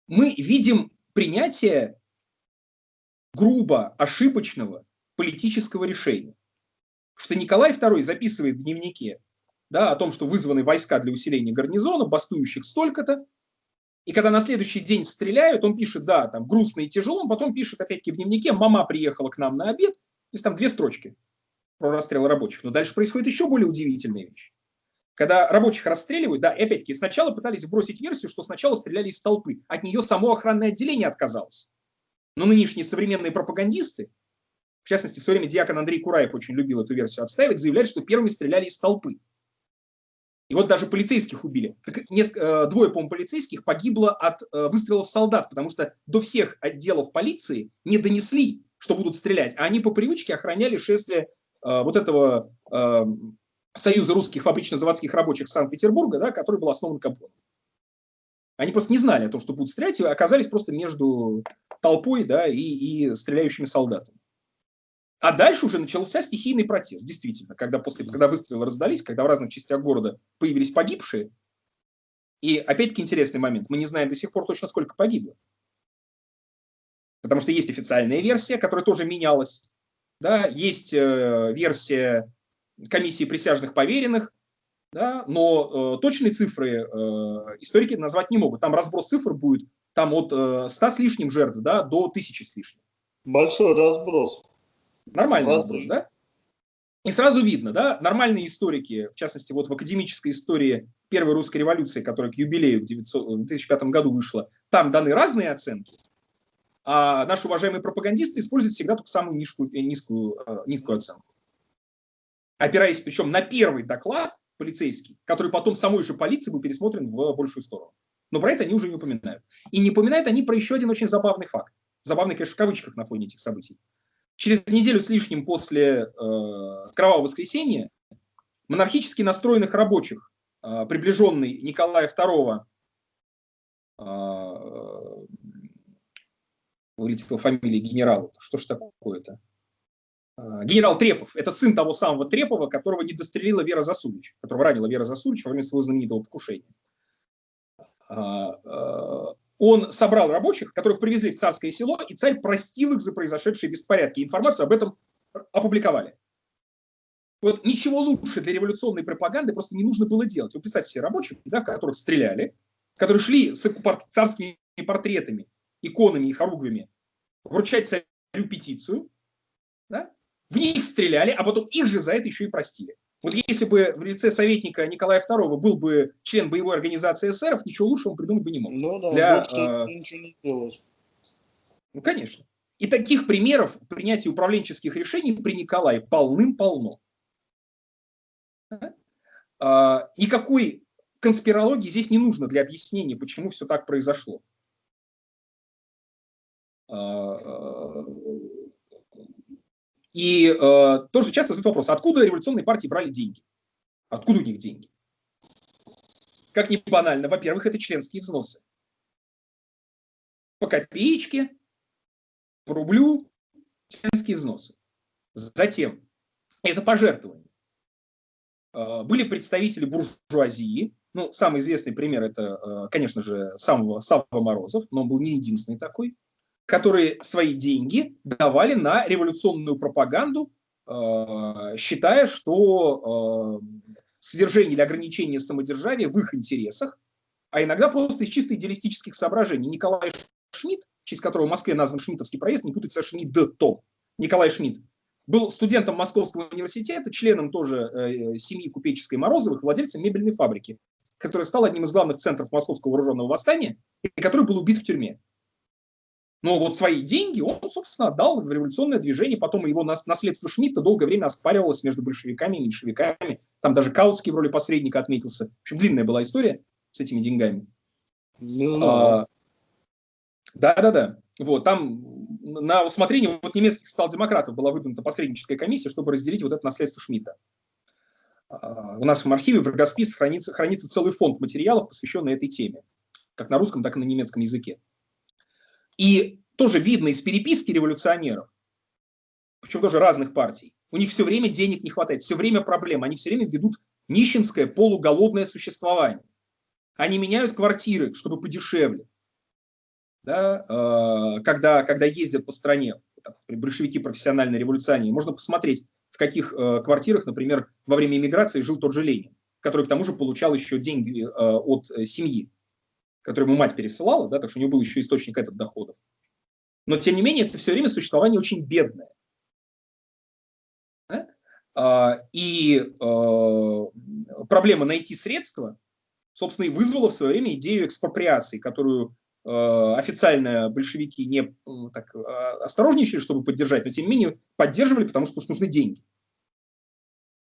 мы видим принятие грубо ошибочного политического решения. Что Николай II записывает в дневнике да, о том, что вызваны войска для усиления гарнизона, бастующих столько-то, и когда на следующий день стреляют, он пишет, да, там грустно и тяжело, он потом пишет опять-таки в дневнике, мама приехала к нам на обед, то есть там две строчки про расстрел рабочих. Но дальше происходит еще более удивительная вещь. Когда рабочих расстреливают, да, и опять-таки сначала пытались вбросить версию, что сначала стреляли из толпы. От нее само охранное отделение отказалось. Но нынешние современные пропагандисты, в частности, в свое время диакон Андрей Кураев очень любил эту версию отстаивать, заявляют, что первыми стреляли из толпы. И вот даже полицейских убили. Так, несколько, э, двое, по-моему, полицейских погибло от э, выстрелов солдат, потому что до всех отделов полиции не донесли, что будут стрелять, а они по привычке охраняли шествие э, вот этого Союза русских фабрично-заводских рабочих Санкт-Петербурга, да, который был основан Капоном. Они просто не знали о том, что будут стрелять, и оказались просто между толпой да, и, и стреляющими солдатами. А дальше уже начался стихийный протест, действительно, когда, после, когда выстрелы раздались, когда в разных частях города появились погибшие. И опять-таки интересный момент, мы не знаем до сих пор точно, сколько погибло. Потому что есть официальная версия, которая тоже менялась. Да, есть э, версия комиссии присяжных поверенных, да, но э, точные цифры э, историки назвать не могут. Там разброс цифр будет там от э, 100 с лишним жертв да, до 1000 с лишним. Большой разброс. Нормальный разброс, разброс да? И сразу видно, да, нормальные историки, в частности, вот в академической истории Первой русской революции, которая к юбилею в, 900, в 2005 году вышла, там даны разные оценки, а наши уважаемые пропагандисты используют всегда только самую низкую, низкую, э, низкую оценку опираясь причем на первый доклад полицейский, который потом самой же полиции был пересмотрен в большую сторону. Но про это они уже не упоминают. И не упоминают они про еще один очень забавный факт. Забавный, конечно, в кавычках на фоне этих событий. Через неделю с лишним после э, Кровавого воскресенья монархически настроенных рабочих, э, приближенный Николая II, э, вылетела фамилия генерала, что ж такое-то? Э, генерал Трепов. Это сын того самого Трепова, которого не дострелила Вера Засулич, которого ранила Вера Засулич во время своего знаменитого покушения. А, а, он собрал рабочих, которых привезли в царское село, и царь простил их за произошедшие беспорядки. Информацию об этом опубликовали. Вот ничего лучше для революционной пропаганды просто не нужно было делать. Вы представьте себе рабочих, да, которых стреляли, которые шли с царскими портретами, иконами и хоругвями вручать царю петицию, да? В них стреляли, а потом их же за это еще и простили. Вот если бы в лице советника Николая II был бы член боевой организации эсеров, ничего лучше он придумать бы не мог. Ну да, Для, э, ничего не сделать. Ну, конечно. И таких примеров принятия управленческих решений при Николае полным-полно. А, никакой конспирологии здесь не нужно для объяснения, почему все так произошло. А, а, и э, тоже часто задают вопрос, откуда революционные партии брали деньги? Откуда у них деньги? Как ни банально, во-первых, это членские взносы. По копеечке, по рублю, членские взносы. Затем, это пожертвования. Э, были представители буржуазии, ну, самый известный пример это, э, конечно же, самого Савва Морозов, но он был не единственный такой которые свои деньги давали на революционную пропаганду, э, считая, что э, свержение или ограничение самодержавия в их интересах, а иногда просто из чисто идеалистических соображений. Николай Шмидт, в честь которого в Москве назван Шмидтовский проезд, не путать со Шмидтом, Николай Шмидт, был студентом Московского университета, членом тоже э, семьи купеческой Морозовых, владельцем мебельной фабрики, которая стала одним из главных центров московского вооруженного восстания и который был убит в тюрьме. Но вот свои деньги он, собственно, отдал в революционное движение. Потом его наследство Шмидта долгое время оспаривалось между большевиками и меньшевиками. Там даже Каутский в роли посредника отметился. В общем, длинная была история с этими деньгами. А, да-да-да. Вот, там на усмотрение вот немецких социал-демократов была выдвинута посредническая комиссия, чтобы разделить вот это наследство Шмидта. А, у нас в архиве в Рогоспис хранится, хранится целый фонд материалов, посвященный этой теме, как на русском, так и на немецком языке. И тоже видно из переписки революционеров, причем тоже разных партий, у них все время денег не хватает, все время проблемы, они все время ведут нищенское полуголодное существование. Они меняют квартиры, чтобы подешевле. Да, э, когда, когда ездят по стране, большевики профессиональной революционеры, можно посмотреть, в каких э, квартирах, например, во время иммиграции жил тот же Ленин, который к тому же получал еще деньги э, от семьи который ему мать пересылала, да, так что у него был еще источник этот доходов. Но, тем не менее, это все время существование очень бедное. А, и э, проблема найти средства, собственно, и вызвала в свое время идею экспроприации, которую э, официально большевики не так осторожничали, чтобы поддержать, но тем не менее поддерживали, потому что уж нужны деньги.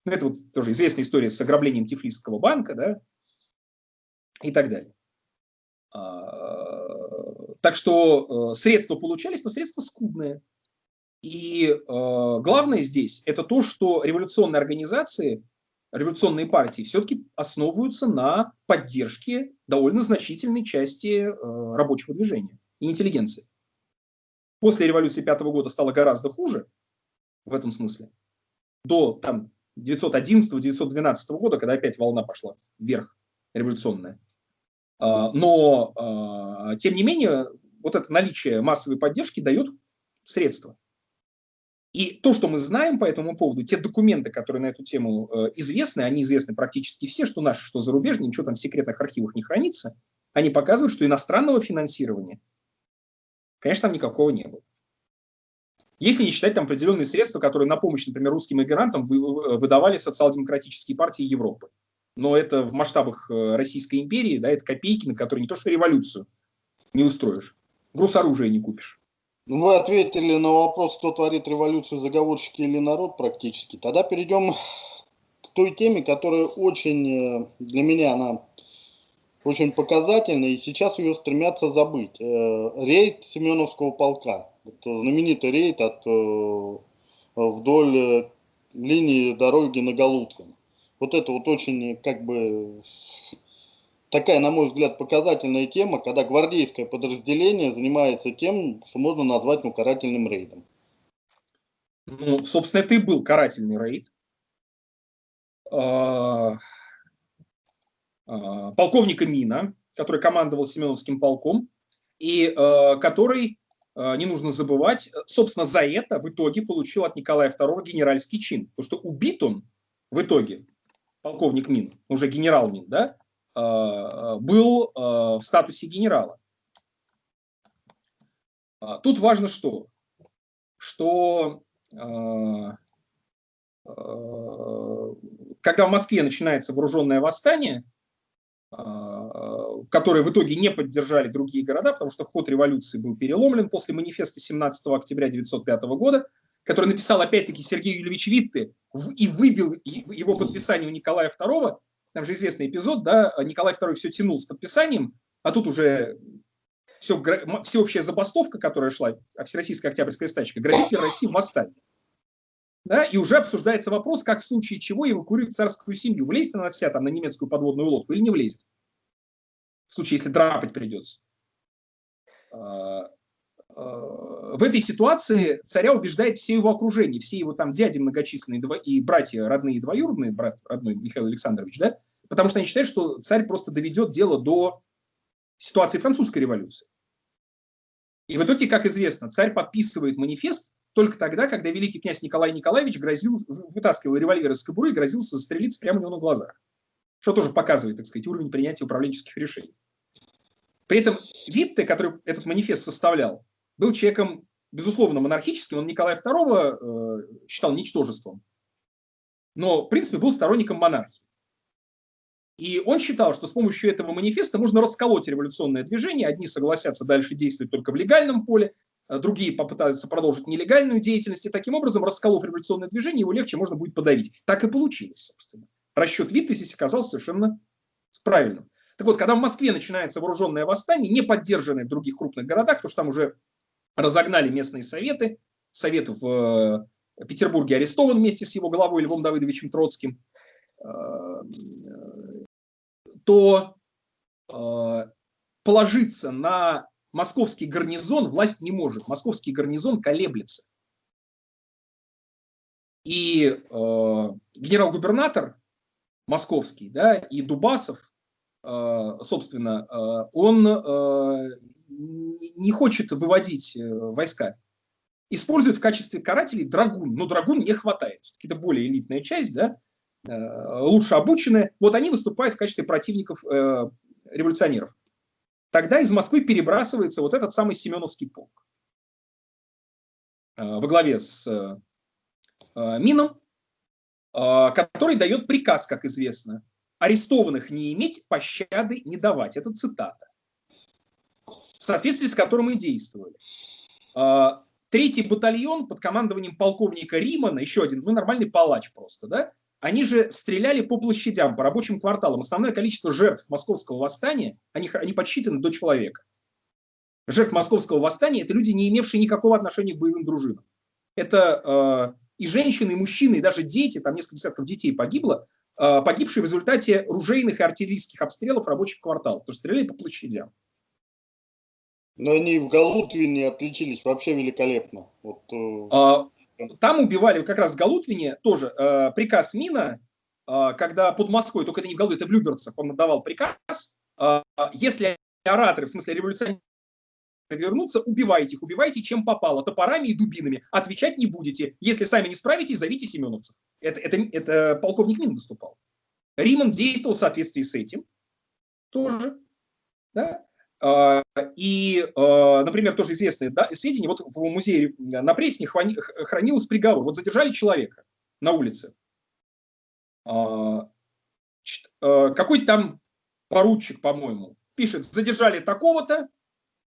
Это вот тоже известная история с ограблением Тифлисского банка, да, и так далее. А, так что э, средства получались, но средства скудные. И э, главное здесь это то, что революционные организации, революционные партии все-таки основываются на поддержке довольно значительной части э, рабочего движения и интеллигенции. После революции пятого года стало гораздо хуже в этом смысле. До там, 911-912 года, когда опять волна пошла вверх революционная. А, но, а, тем не менее, вот это наличие массовой поддержки дает средства. И то, что мы знаем по этому поводу, те документы, которые на эту тему э, известны, они известны практически все, что наши, что зарубежные, ничего там в секретных архивах не хранится, они показывают, что иностранного финансирования, конечно, там никакого не было. Если не считать там определенные средства, которые на помощь, например, русским иммигрантам выдавали социал-демократические партии Европы но это в масштабах э, Российской империи, да, это копейки, на которые не то что революцию не устроишь, груз оружия не купишь. Ну, вы ответили на вопрос, кто творит революцию, заговорщики или народ практически. Тогда перейдем к той теме, которая очень э, для меня она очень показательный, и сейчас ее стремятся забыть. Э, рейд Семеновского полка. Это знаменитый рейд от, вдоль линии дороги на Галуткин. Вот это вот очень, как бы, такая, на мой взгляд, показательная тема, когда гвардейское подразделение занимается тем, что можно назвать ну, карательным рейдом. Ну, собственно, это и был карательный рейд. А, а, полковника Мина, который командовал Семеновским полком, и а, который, не нужно забывать, собственно, за это в итоге получил от Николая II генеральский чин. Потому что убит он в итоге, полковник Мин, уже генерал Мин, да, был в статусе генерала. Тут важно что? Что когда в Москве начинается вооруженное восстание, а, которые в итоге не поддержали другие города, потому что ход революции был переломлен после манифеста 17 октября 1905 года, который написал опять-таки Сергей Юльевич Витте и выбил его подписание у Николая II. Там же известный эпизод, да, Николай II все тянул с подписанием, а тут уже все, всеобщая забастовка, которая шла, Всероссийская Октябрьская стачка, грозит перерасти в восстание да, и уже обсуждается вопрос, как в случае чего эвакуируют царскую семью. Влезет она вся там на немецкую подводную лодку или не влезет? В случае, если драпать придется. А, в этой ситуации царя убеждает все его окружение, все его там дяди многочисленные и братья родные и двоюродные, брат родной Михаил Александрович, да, потому что они считают, что царь просто доведет дело до ситуации французской революции. И в итоге, как известно, царь подписывает манифест, только тогда, когда великий князь Николай Николаевич грозил, вытаскивал револьвер из кобуры и грозился застрелиться прямо у него на глазах. Что тоже показывает, так сказать, уровень принятия управленческих решений. При этом Витте, который этот манифест составлял, был человеком, безусловно, монархическим. Он Николая II э, считал ничтожеством. Но, в принципе, был сторонником монархии. И он считал, что с помощью этого манифеста можно расколоть революционное движение. Одни согласятся дальше действовать только в легальном поле, а другие попытаются продолжить нелегальную деятельность. И таким образом, расколов революционное движение, его легче можно будет подавить. Так и получилось, собственно. Расчет Витте здесь оказался совершенно правильным. Так вот, когда в Москве начинается вооруженное восстание, не поддержанное в других крупных городах, потому что там уже разогнали местные советы, совет в э, Петербурге арестован вместе с его главой Львом Давыдовичем Троцким, э, то э, положиться на московский гарнизон власть не может. Московский гарнизон колеблется. И э, генерал-губернатор московский, да, и Дубасов, э, собственно, э, он не хочет выводить э, войска. Использует в качестве карателей драгун, но драгун не хватает. Все-таки это более элитная часть, да, Э, лучше обученные, вот они выступают в качестве противников э, революционеров. Тогда из Москвы перебрасывается вот этот самый Семеновский полк э, во главе с Мином, который дает приказ, как известно, арестованных не иметь, пощады не давать. Это цитата. В соответствии с которым и действовали. Третий батальон под командованием полковника Римана, еще один, ну нормальный палач просто, да, они же стреляли по площадям, по рабочим кварталам. Основное количество жертв московского восстания, они, они подсчитаны до человека. Жертв московского восстания – это люди, не имевшие никакого отношения к боевым дружинам. Это э, и женщины, и мужчины, и даже дети, там несколько десятков детей погибло, э, погибшие в результате ружейных и артиллерийских обстрелов рабочих кварталов, потому что стреляли по площадям. Но они в Галутвине отличились вообще великолепно. Вот, э... а, там убивали как раз в Галутвине тоже э, приказ Мина, э, когда под Москвой, только это не в Галутвине, это в Люберцах, он отдавал приказ, э, если ораторы, в смысле революционеры, вернуться, убивайте их, убивайте чем попало, топорами и дубинами. Отвечать не будете. Если сами не справитесь, зовите семеновцев. Это, это, это полковник Мин выступал. Риман действовал в соответствии с этим тоже. Да? А, и, а, например, тоже известные да, сведения, вот в музее на Пресне хранилось приговор. Вот задержали человека на улице. А, какой-то там поручик, по-моему, пишет, задержали такого-то,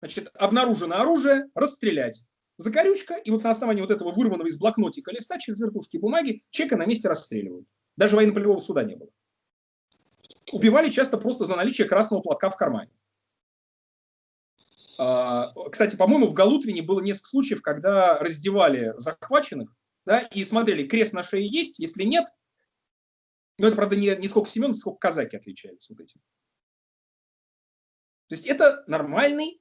значит, обнаружено оружие, расстрелять. Закорючка, и вот на основании вот этого вырванного из блокнотика листа через вертушки бумаги человека на месте расстреливают. Даже военно-полевого суда не было. убивали часто просто за наличие красного платка в кармане. А, кстати, по-моему, в Галутвине было несколько случаев, когда раздевали захваченных да, и смотрели, крест на шее есть, если нет, но это, правда, не, не сколько Семен, сколько казаки отличаются вот этим. То есть это нормальный,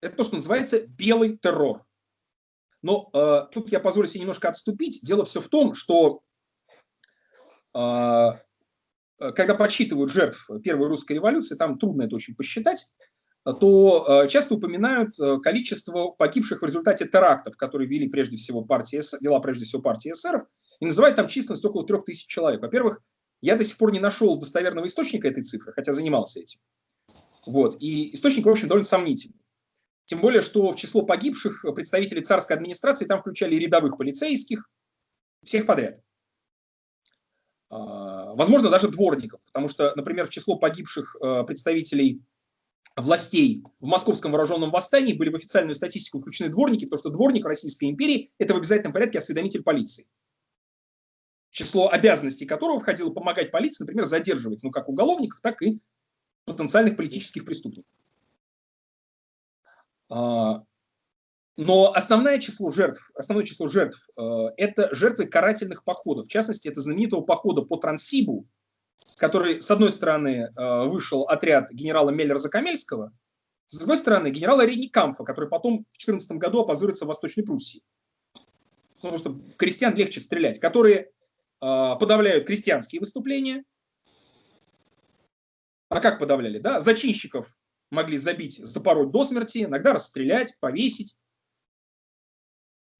это то, что называется белый террор. Но э, тут я позволю себе немножко отступить. Дело все в том, что э, когда подсчитывают жертв Первой русской революции, там трудно это очень посчитать, то э, часто упоминают э, количество погибших в результате терактов, которые вели прежде всего партия, вела прежде всего партия эсеров, и называют там численность около трех тысяч человек. Во-первых, я до сих пор не нашел достоверного источника этой цифры, хотя занимался этим. Вот. И источник, в общем, довольно сомнительный. Тем более, что в число погибших представители царской администрации там включали рядовых полицейских, всех подряд. А, возможно, даже дворников, потому что, например, в число погибших э, представителей властей в московском вооруженном восстании были в официальную статистику включены дворники, потому что дворник Российской империи – это в обязательном порядке осведомитель полиции. В число обязанностей которого входило помогать полиции, например, задерживать, ну, как уголовников, так и потенциальных политических преступников. А, но основное число жертв, основное число жертв э, – это жертвы карательных походов. В частности, это знаменитого похода по Транссибу, который, с одной стороны, э, вышел отряд генерала Меллера-Закамельского, с другой стороны, генерала Рейникамфа, который потом в 14 году опозорится в Восточной Пруссии. Потому что в крестьян легче стрелять, которые э, подавляют крестьянские выступления. А как подавляли? Да? Зачинщиков могли забить, запороть до смерти, иногда расстрелять, повесить.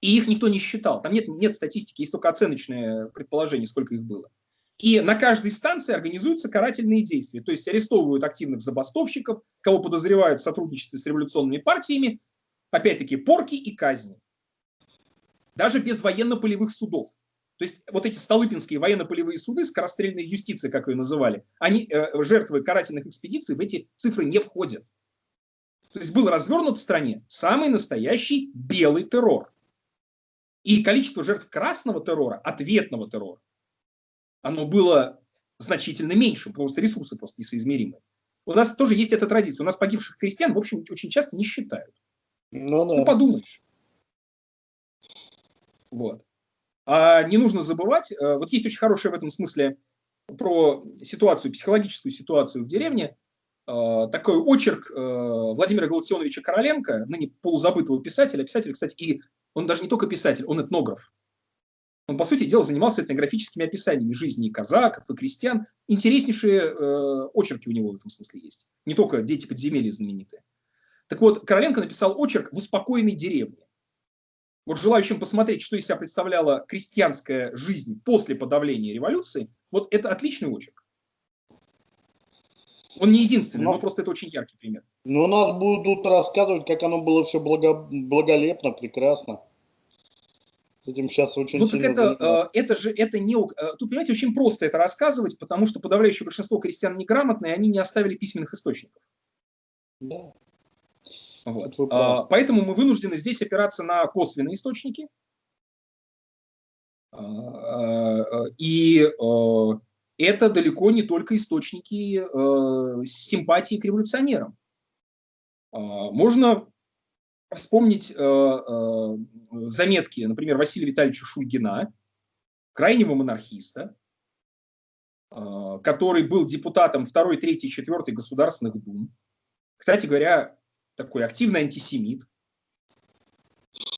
И их никто не считал. Там нет, нет статистики, есть только оценочные предположения, сколько их было. И на каждой станции организуются карательные действия, то есть арестовывают активных забастовщиков, кого подозревают в сотрудничестве с революционными партиями, опять-таки порки и казни. Даже без военно-полевых судов. То есть вот эти столыпинские военно-полевые суды, скорострельные юстиции, как ее называли, они, э, жертвы карательных экспедиций в эти цифры не входят. То есть был развернут в стране самый настоящий белый террор. И количество жертв красного террора, ответного террора, оно было значительно меньше, потому что ресурсы просто несоизмеримы. У нас тоже есть эта традиция. У нас погибших крестьян, в общем, очень часто не считают. Ну, да. ну подумаешь. Вот. А не нужно забывать, э, вот есть очень хорошая в этом смысле про ситуацию, психологическую ситуацию в деревне, э, такой очерк э, Владимира Галактионовича Короленко, ныне полузабытого писателя. Писатель, кстати, и он даже не только писатель, он этнограф. Он, по сути дела, занимался этнографическими описаниями жизни и казаков, и крестьян. Интереснейшие э, очерки у него в этом смысле есть. Не только «Дети подземелья» знаменитые. Так вот, Короленко написал очерк в успокоенной деревне. Вот желающим посмотреть, что из себя представляла крестьянская жизнь после подавления революции, вот это отличный очерк. Он не единственный, но, но просто это очень яркий пример. Ну, нас будут рассказывать, как оно было все благо, благолепно, прекрасно. Этим сейчас очень ну, так это, э, это же это не... Э, тут, понимаете, очень просто это рассказывать, потому что подавляющее большинство крестьян неграмотные, они не оставили письменных источников. Да. Вот. А, поэтому мы вынуждены здесь опираться на косвенные источники. А, и это далеко не только источники симпатии к революционерам. А, можно вспомнить заметки, например, Василия Витальевича Шульгина, крайнего монархиста, который был депутатом 2, 3, 4 государственных дум. Кстати говоря, такой активный антисемит,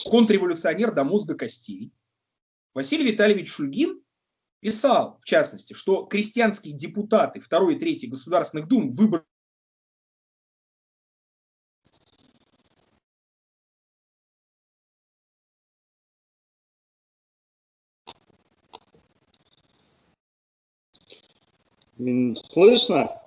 контрреволюционер до мозга костей. Василий Витальевич Шульгин писал, в частности, что крестьянские депутаты второй и третьей государственных дум выбрали Слышно?